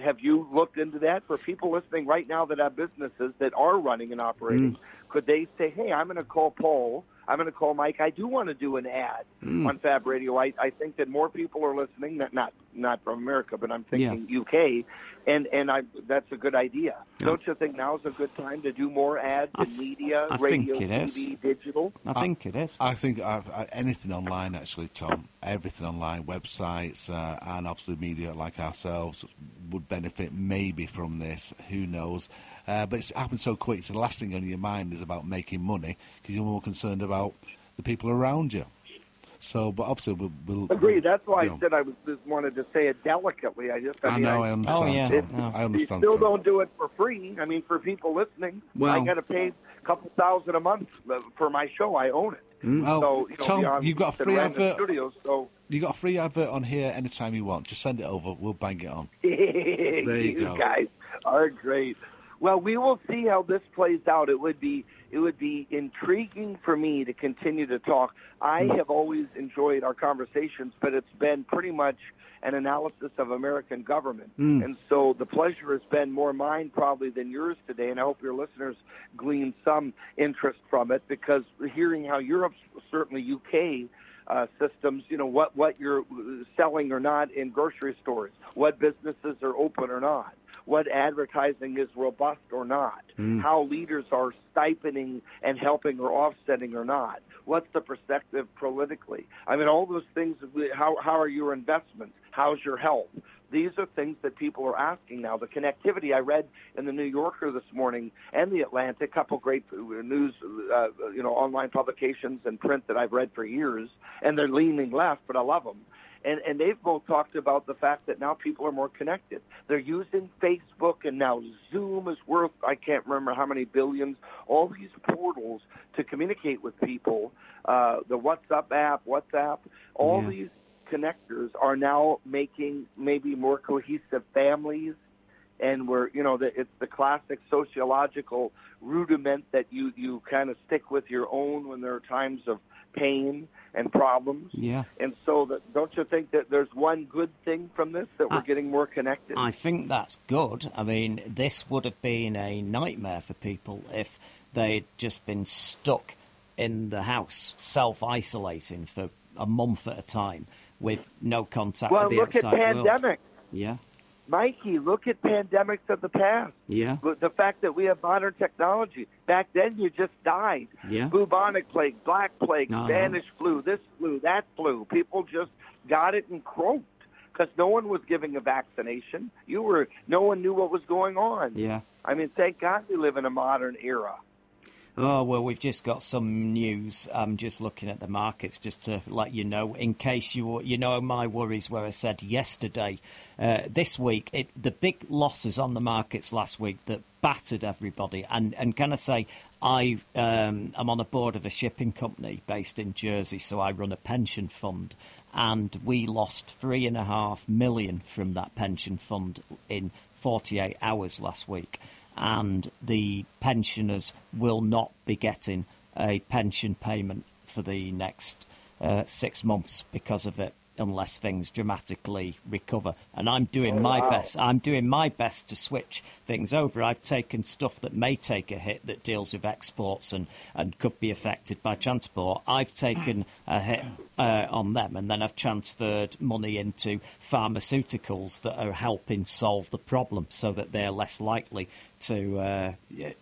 have you looked into that for people listening right now that have businesses that are running and operating? Mm. Could they say, "Hey, I'm going to call Paul. I'm going to call Mike. I do want to do an ad Mm. on Fab Radio. I, I think that more people are listening. Not not not from America, but I'm thinking UK, and and I that's a good idea. Don't you think now is a good time to do more ads in media, I think radio, it is. TV, digital? I think it is. I think uh, uh, anything online, actually, Tom, everything online, websites, uh, and obviously media like ourselves would benefit maybe from this. Who knows? Uh, but it's happened so quick. So the last thing on your mind is about making money because you're more concerned about the people around you. So, but obviously, we'll. we'll Agree. That's why you I know, said I was, just wanted to say it delicately. I just, I, I mean, know, I understand, Oh, yeah. It- No. I You understand. still Tom. don't do it for free. I mean, for people listening, Well- I got to pay a couple thousand a month uh, for my show. I own it. Well, so, you know, Tom, you've got a free advert. Studios, so You got a free advert on here anytime you want. Just send it over. We'll bang it on. there you go. guys are great. Well, we will see how this plays out. It would be it would be intriguing for me to continue to talk. I mm. have always enjoyed our conversations, but it's been pretty much an analysis of American government. Mm. And so the pleasure has been more mine probably than yours today, and I hope your listeners glean some interest from it because hearing how Europe, certainly UK, uh, systems, you know, what, what you're selling or not in grocery stores, what businesses are open or not, what advertising is robust or not, Mm. how leaders are stipending and helping or offsetting or not, what's the perspective politically. I mean, all those things, how, how are your investments? How's your health? These are things that people are asking now. The connectivity I read in the New Yorker this morning and the Atlantic, a couple great news, uh, you know, online publications and print that I've read for years, and they're leaning left, but I love them. And, and they've both talked about the fact that now people are more connected. They're using Facebook, and now Zoom is worth, I can't remember how many billions, all these portals to communicate with people. Uh, the WhatsApp app, WhatsApp, all Yeah. these connectors are now making maybe more cohesive families and we're you know the, it's the classic sociological rudiment that you you kind of stick with your own when there are times of pain and problems Yeah. and so that, don't you think that there's one good thing from this that we're I- getting more connected I think that's good. I mean, this would have been a nightmare for people if they'd just been stuck in the house, self isolating for a month at a time with no contact well with the look at outside pandemics Yeah, mikey look at pandemics of the past yeah, the fact that we have modern technology. Back then, you just died. Yeah. Bubonic plague, black plague, Uh-huh. Spanish flu, this flu, that flu. People just got it and croaked because no one was giving a vaccination. You were, no one knew what was going on. yeah. I mean, thank God we live in a modern era. Oh, well, we've just got some news. I'm just looking at the markets just to let you know, in case you you know my worries where I said yesterday, uh, this week, it, the big losses on the markets last week that battered everybody. And, and can I say, I um, am on a board of a shipping company based in Jersey, so I run a pension fund. And we lost three and a half million from that pension fund in 48 hours last week and the pensioners will not be getting a pension payment for the next uh, six months because of it unless things dramatically recover. And I'm doing Oh, my wow. best I'm doing my best to switch things over. I've taken stuff that may take a hit that deals with exports and, and could be affected by transport. I've taken a hit uh, on them and then I've transferred money into pharmaceuticals that are helping solve the problem so that they're less likely to uh,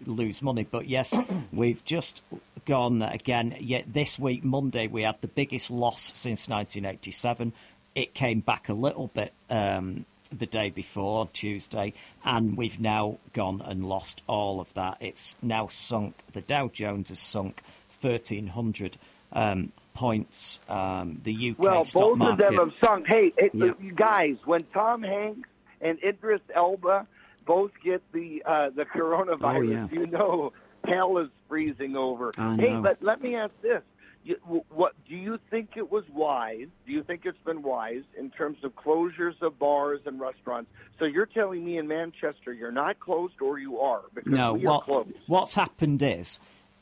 lose money. But yes, we've just gone again. Yet this week, Monday, we had the biggest loss since 1987. It came back a little bit um, the day before, Tuesday, and we've now gone and lost all of that. It's now sunk. The Dow Jones has sunk 1,300 um, points. Um, the UK Well, stock both market. of them have sunk. Hey, it, Yeah. you guys, when Tom Hanks and Idris Elba both get the uh, the coronavirus, Oh, yeah. you know hell is freezing over. I Hey, know. but let me ask this: you, What do you think it was wise? Do you think it's been wise in terms of closures of bars and restaurants? So you're telling me in Manchester you're not closed, or you are because No, we what, closed. what's happened is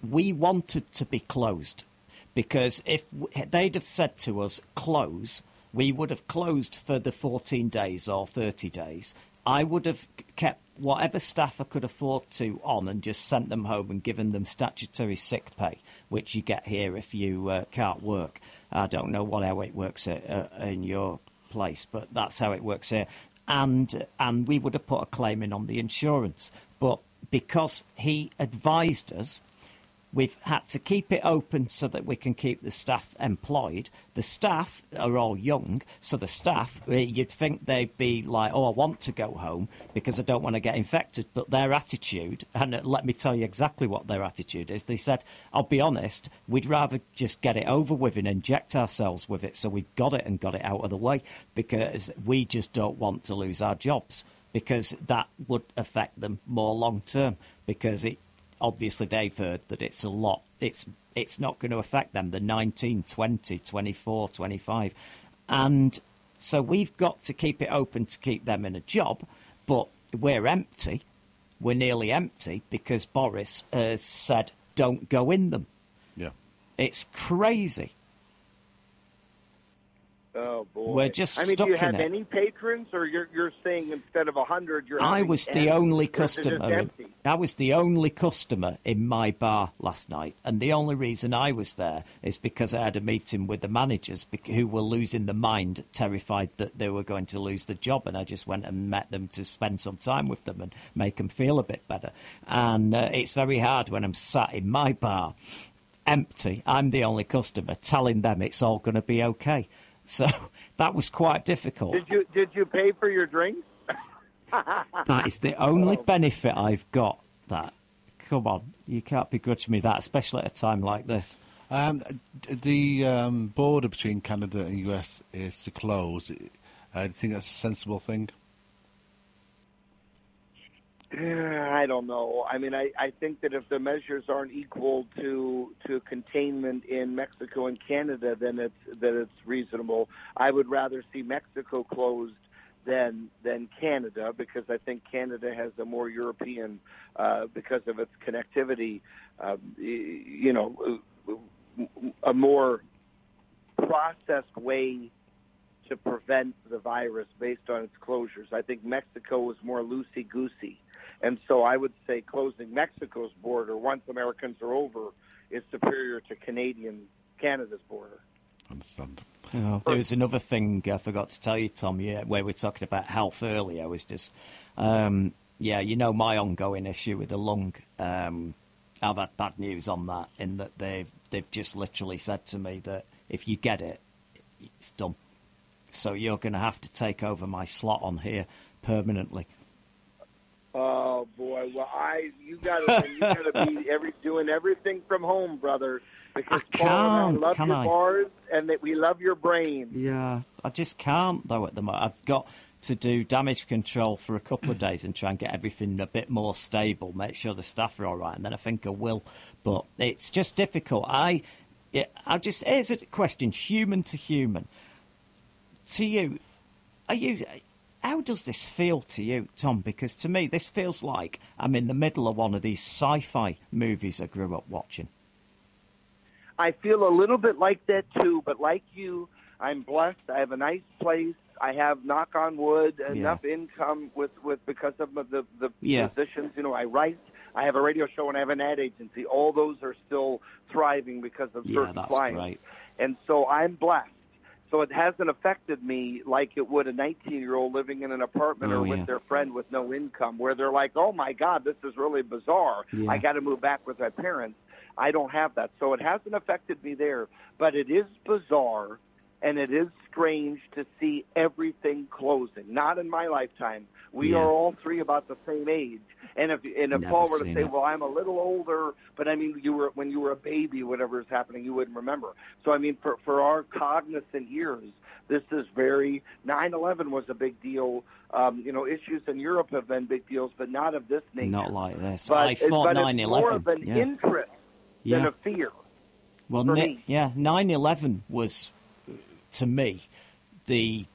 we wanted to be closed because if they'd have said to us close, we would have closed for the 14 days or 30 days. I would have kept whatever staff I could afford to on and just sent them home and given them statutory sick pay, which you get here if you uh, can't work. I don't know what how it works at, uh, in your place, but that's how it works here. And and we would have put a claim in on the insurance, but because he advised us We've had to keep it open so that we can keep the staff employed. The staff are all young, so the staff, eh, you'd think they'd be like, oh, I want to go home because I don't want to get infected. But their attitude, and uh, let me tell you exactly what their attitude is. They said, I'll be honest, we'd rather just get it over with and inject ourselves with it so we've got it and got it out of the way because we just don't want to lose our jobs because that would affect them more long term because it obviously they've heard that it's a lot it's it's not going to affect them the 19 20 24 25 and so we've got to keep it open to keep them in a job but we're empty. We're nearly empty because boris has said don't go in them. Yeah. it's crazy Oh boy! We're just I mean, do you have it. any patrons, or you're you're saying instead of a hundred, you're I was 10, the only or is it just customer. empty? I was the only customer in my bar last night, and the only reason I was there is because I had a meeting with the managers who were losing the mind, terrified that they were going to lose the job, and I just went and met them to spend some time with them and make them feel a bit better. And uh, it's very hard when I'm sat in my bar, empty. I'm the only customer, telling them it's all going to be okay. So that was quite difficult. Did you did you pay for your drinks? That is the only benefit I've got. That, come on, you can't begrudge me that, especially at a time like this. Um, the um, border between Canada and US is to close. Uh, do you think that's a sensible thing? I don't know. I mean, I, I think that if the measures aren't equal to to containment in Mexico and Canada, then it's that it's reasonable. I would rather see Mexico closed than than Canada because I think Canada has a more European uh, because of its connectivity. Y- you know, a more processed way to prevent the virus based on its closures. I think Mexico was more loosey goosey. And so I would say closing Mexico's border once Americans are over is superior to Canadian Canada's border. Understand. Oh, there was another thing I forgot to tell you, Tom. Yeah, where we were talking about health earlier was just, um, yeah, you know my ongoing issue with the lung. Um, I've had bad news on that in that they've they've just literally said to me that if you get it, it's done. So you're going to have to take over my slot on here permanently. Oh boy, well I you gotta you gotta be every doing everything from home, brother. Because I and I can't, love can your I? bars and that we love your brain. Yeah, I just can't though at the moment. I've got to do damage control for a couple of days and try and get everything a bit more stable, make sure the staff are all right, and then I think I will. But it's just difficult. I, I just here's a question, human to human. To you, are you? How does this feel to you, Tom? Because to me, this feels like I'm in the middle of one of these sci-fi movies I grew up watching. I feel a little bit like that too, but like you, I'm blessed. I have a nice place. I have, knock on wood, enough income with, with because of the the Yeah. positions. You know, I write. I have a radio show and I have an ad agency. All those are still thriving because of Yeah, certain that's clients. great. And so I'm blessed. So it hasn't affected me like it would a 19 year old living in an apartment Oh, or yeah. with their friend with no income, where they're like, oh my God, this is really bizarre. Yeah. I got to move back with my parents. I don't have that. So it hasn't affected me there. But it is bizarre and it is strange to see everything closing. Not in my lifetime. We Yeah. are all three about the same age. And if and if Never Paul were to say, it. "Well, I'm a little older," but I mean, you were when you were a baby, whatever is happening, you wouldn't remember. So I mean, for for our cognizant ears, this is very. 9/11 was a big deal. Um, you know, issues in Europe have been big deals, but not of this nature. Not like this. But, I thought but 9/11. It's more of an yeah. interest than a fear. Well, for ni- me. yeah, 9/11 was to me the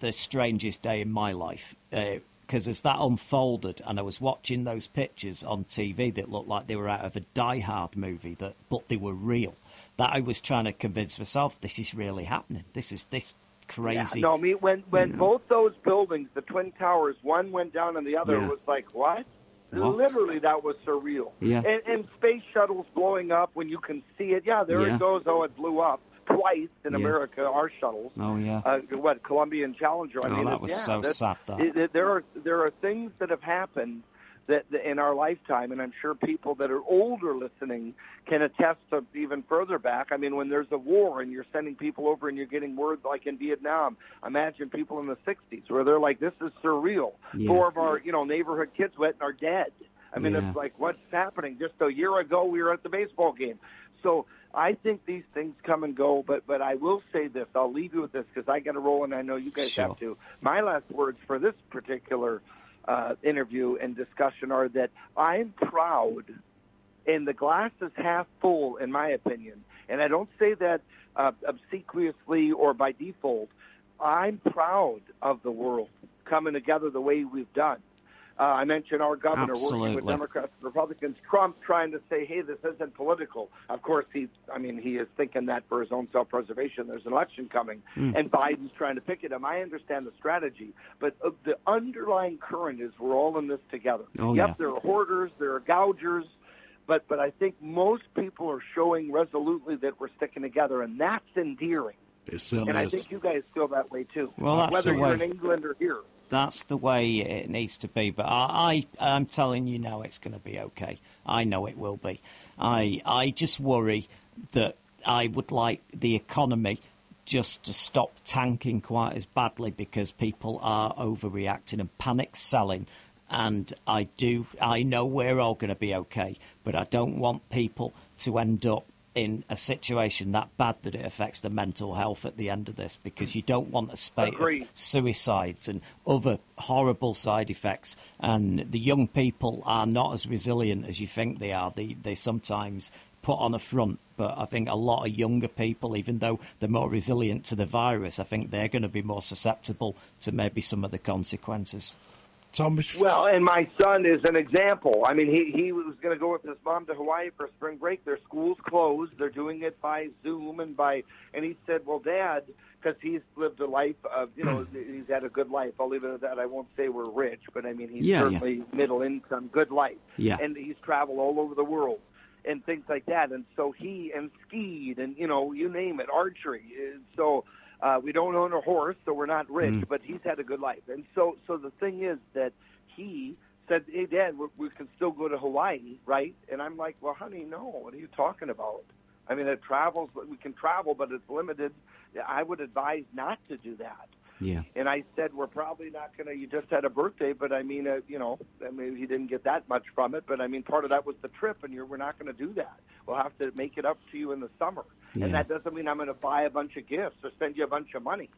the strangest day in my life Uh, because as that unfolded and I was watching those pictures on TV that looked like they were out of a Die Hard movie that but they were real. That I was trying to convince myself this is really happening. This is this crazy. Yeah, no, I mean when when both those buildings, the twin towers, one went down and the other Yeah. was like what? What? Literally, that was surreal. Yeah. And, and space shuttles blowing up when you can see it. Yeah, there Yeah. it goes. Oh, it blew up twice in Yeah. America. Our shuttles. Oh yeah. Uh, what Columbia and Challenger? I Oh, mean, that was yeah, so sad, it- it- there are there are things that have happened that, that in our lifetime, and I'm sure people that are older listening can attest to even further back. I mean, when there's a war and you're sending people over and you're getting word like in Vietnam, imagine people in the '60s where they're like, "This is surreal." Yeah. Four of our you know neighborhood kids went and are dead. I mean, Yeah. it's like what's happening? Just a year ago, we were at the baseball game. So I think these things come and go, but but I will say this. I'll leave you with this because I got to roll, and I know you guys Sure. have to. My last words for this particular uh, interview and discussion are that I'm proud, and the glass is half full, in my opinion. And I don't say that uh, obsequiously or by default. I'm proud of the world coming together the way we've done. Uh, I mentioned our governor Absolutely. working with Democrats and Republicans. Trump trying to say, "Hey, this isn't political." Of course, he. I mean, he is thinking that for his own self-preservation. There's an election coming, Mm. and Biden's trying to pick at him. I understand the strategy, but uh, the underlying current is we're all in this together. Oh, yep, yeah. there are hoarders, there are gougers, but but I think most people are showing resolutely that we're sticking together, and that's endearing. It certainly And I is. think you guys feel that way too. Well, whether you're way- in England or here. That's the way it needs to be. But I, I I'm telling you now, it's going to be okay. I know it will be. I, I just worry that I would like the economy just to stop tanking quite as badly because people are overreacting and panic selling. And I do, I know we're all going to be okay, but I don't want people to end up in a situation that bad that it affects the mental health at the end of this because you don't want a spate of suicides and other horrible side effects. And the young people are not as resilient as you think they are. They, they sometimes put on a front, but I think a lot of younger people, even though they're more resilient to the virus, I think they're going to be more susceptible to maybe some of the consequences. Tom, which- Well, and my son is an example. I mean, he he was going to go with his mom to Hawaii for spring break. Their school's closed. They're doing it by Zoom and by. And he said, "Well, Dad, because he's lived a life of you know hmm. he's had a good life. I'll leave it at that. I won't say we're rich, but I mean he's Yeah, yeah. certainly middle income, good life. Yeah. And he's traveled all over the world and things like that. And so he and skied and you know you name it, archery. And So uh, we don't own a horse, so we're not rich, Mm. but he's had a good life. And so so the thing is that he said, "Hey, Dad, we, we can still go to Hawaii, right?" And I'm like, "Well, honey, no. What are you talking about? I mean, it travels. We can travel, but it's limited. I would advise not to do that." Yeah. And I said, we're probably not going to. You just had a birthday, but I mean, uh, you know, I mean, he didn't get that much from it. But I mean, part of that was the trip, and you're, we're not going to do that. We'll have to make it up to you in the summer, Yeah. and that doesn't mean I'm going to buy a bunch of gifts or send you a bunch of money.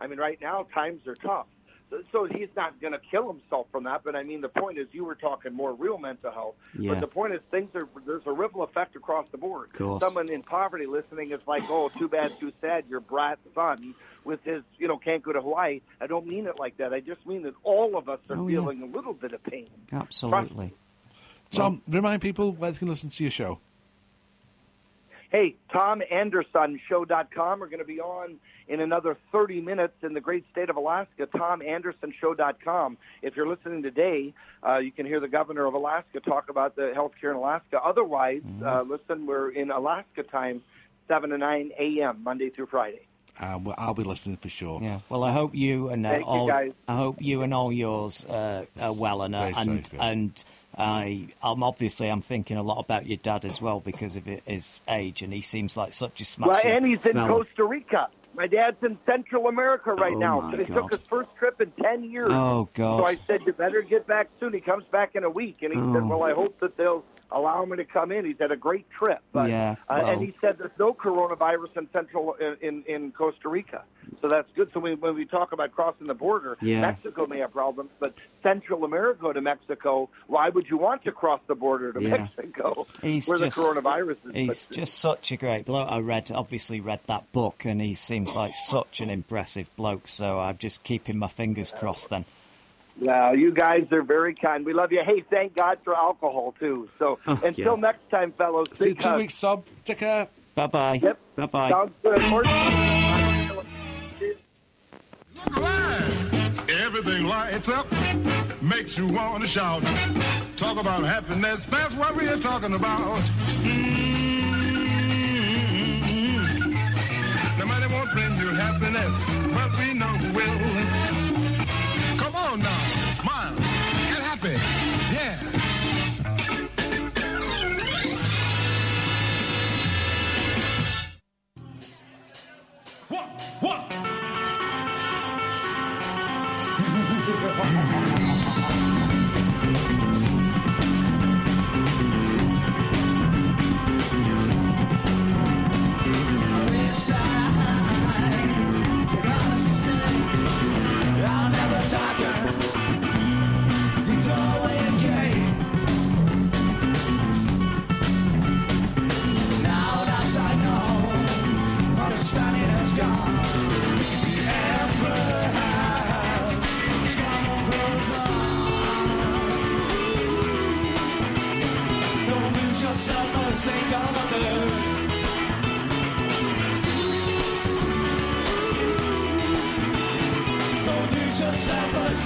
I mean, right now times are tough. So, so he's not going to kill himself from that. But I mean, the point is, you were talking more real mental health. Yeah. But the point is, things are there's a ripple effect across the board. Course. Someone in poverty listening is like, oh, too bad, too sad. Your brat son with his, you know, can't go to Hawaii. I don't mean it like that. I just mean that all of us are Oh, yeah. feeling a little bit of pain. Absolutely. Tom, remind people where they can listen to your show. Hey, Tom TomAndersonShow.com. We're going to be on in another 30 minutes in the great state of Alaska. TomAndersonShow.com. If you're listening today, uh, you can hear the governor of Alaska talk about the health care in Alaska. Otherwise, uh, listen, we're in Alaska time, 7 to 9 a.m., Monday through Friday. Um, well, I'll be listening for sure. Yeah. Well, I hope you and uh, Thank you, all. guys. I hope you and all yours uh, are well, and uh, and safe, yeah. and I, I'm obviously I'm thinking a lot about your dad as well because of his age, and he seems like such a smashing. Well, and he's in. Costa Rica. My dad's in Central America right Oh, now. So he God. took his first trip in 10 years. Oh, God. So I said, you better get back soon. He comes back in a week. And he Oh. said, well, I hope that they'll allow him to come in. He's had a great trip. But, Yeah, uh, and he said there's no coronavirus in Central in, in, Costa Rica. So that's good. So when, when we talk about crossing the border, Yeah. Mexico may have problems, but Central America to Mexico, why would you want to cross the border to Yeah. Mexico He's where just, the coronavirus is? He's just such a great bloke. I read, obviously, read that book, and he seems like such an impressive bloke. So I'm just keeping my fingers crossed. Then, Well, you guys are very kind. We love you. Hey, thank God for alcohol too. So Oh, until yeah. next time, fellows. See you two weeks, sub. Take care. bye bye. Yep. Bye bye. Sounds good. Horse- Everything lights up, makes you want to shout. Talk about happiness, that's what we're talking about. Mm-hmm. Happiness, but we know who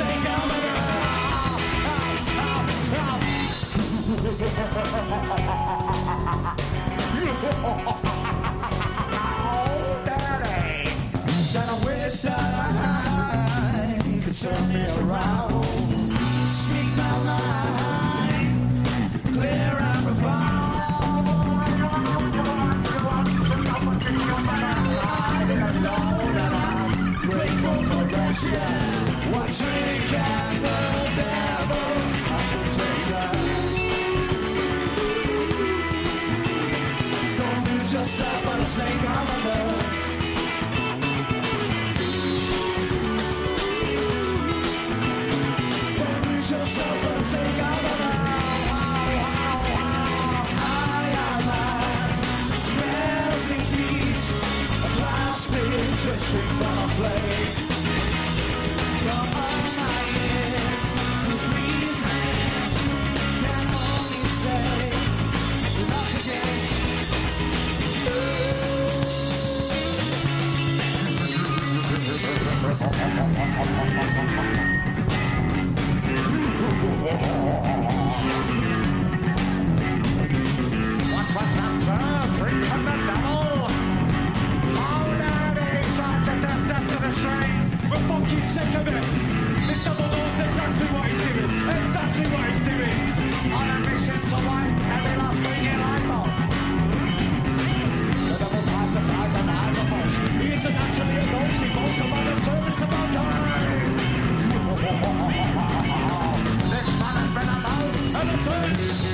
Oh, daddy. Said I wish that I could turn me around. Twisting from a flame. Exactly sick of it Mr. Bonte said what he's doing. Exactly what he's doing. On a mission to wipe actually a ghost. He boasts about term. It's about time. This man has been ever since.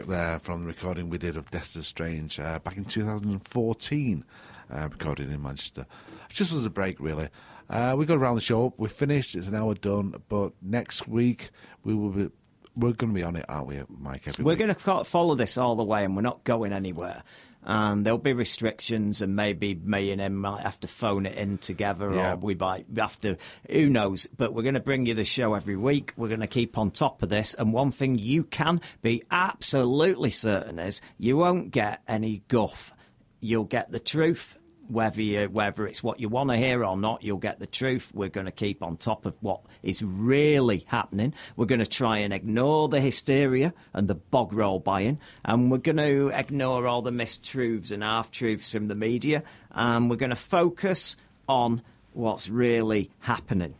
Track there from the recording we did of Death Dexter Strange uh, back in 2014, uh, recorded in Manchester. Just as a break, really. Uh, we got around the show. We're finished. It's an hour done. But next week we will be. We're going to be on it, aren't we, Mike? We're week? going to follow this all the way, and we're not going anywhere. And there'll be restrictions, and maybe me and him might have to phone it in together, Yeah. or we might have to. Who knows? But we're going to bring you the show every week. We're going to keep on top of this. And one thing you can be absolutely certain is you won't get any guff. You'll get the truth. Whether you, whether it's what you want to hear or not, you'll get the truth. We're going to keep on top of what is really happening. We're going to try and ignore the hysteria and the bog roll buying, and we're going to ignore all the mistruths and half truths from the media, and we're going to focus on what's really happening.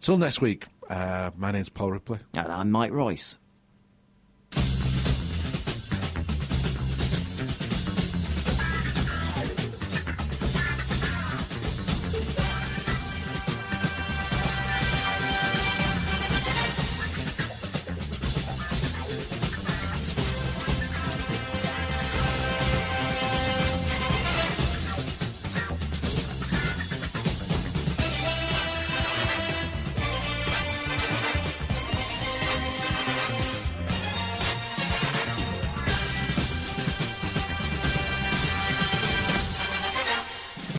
Till next week, uh, my name's Paul Ripley. And I'm Mike Royce.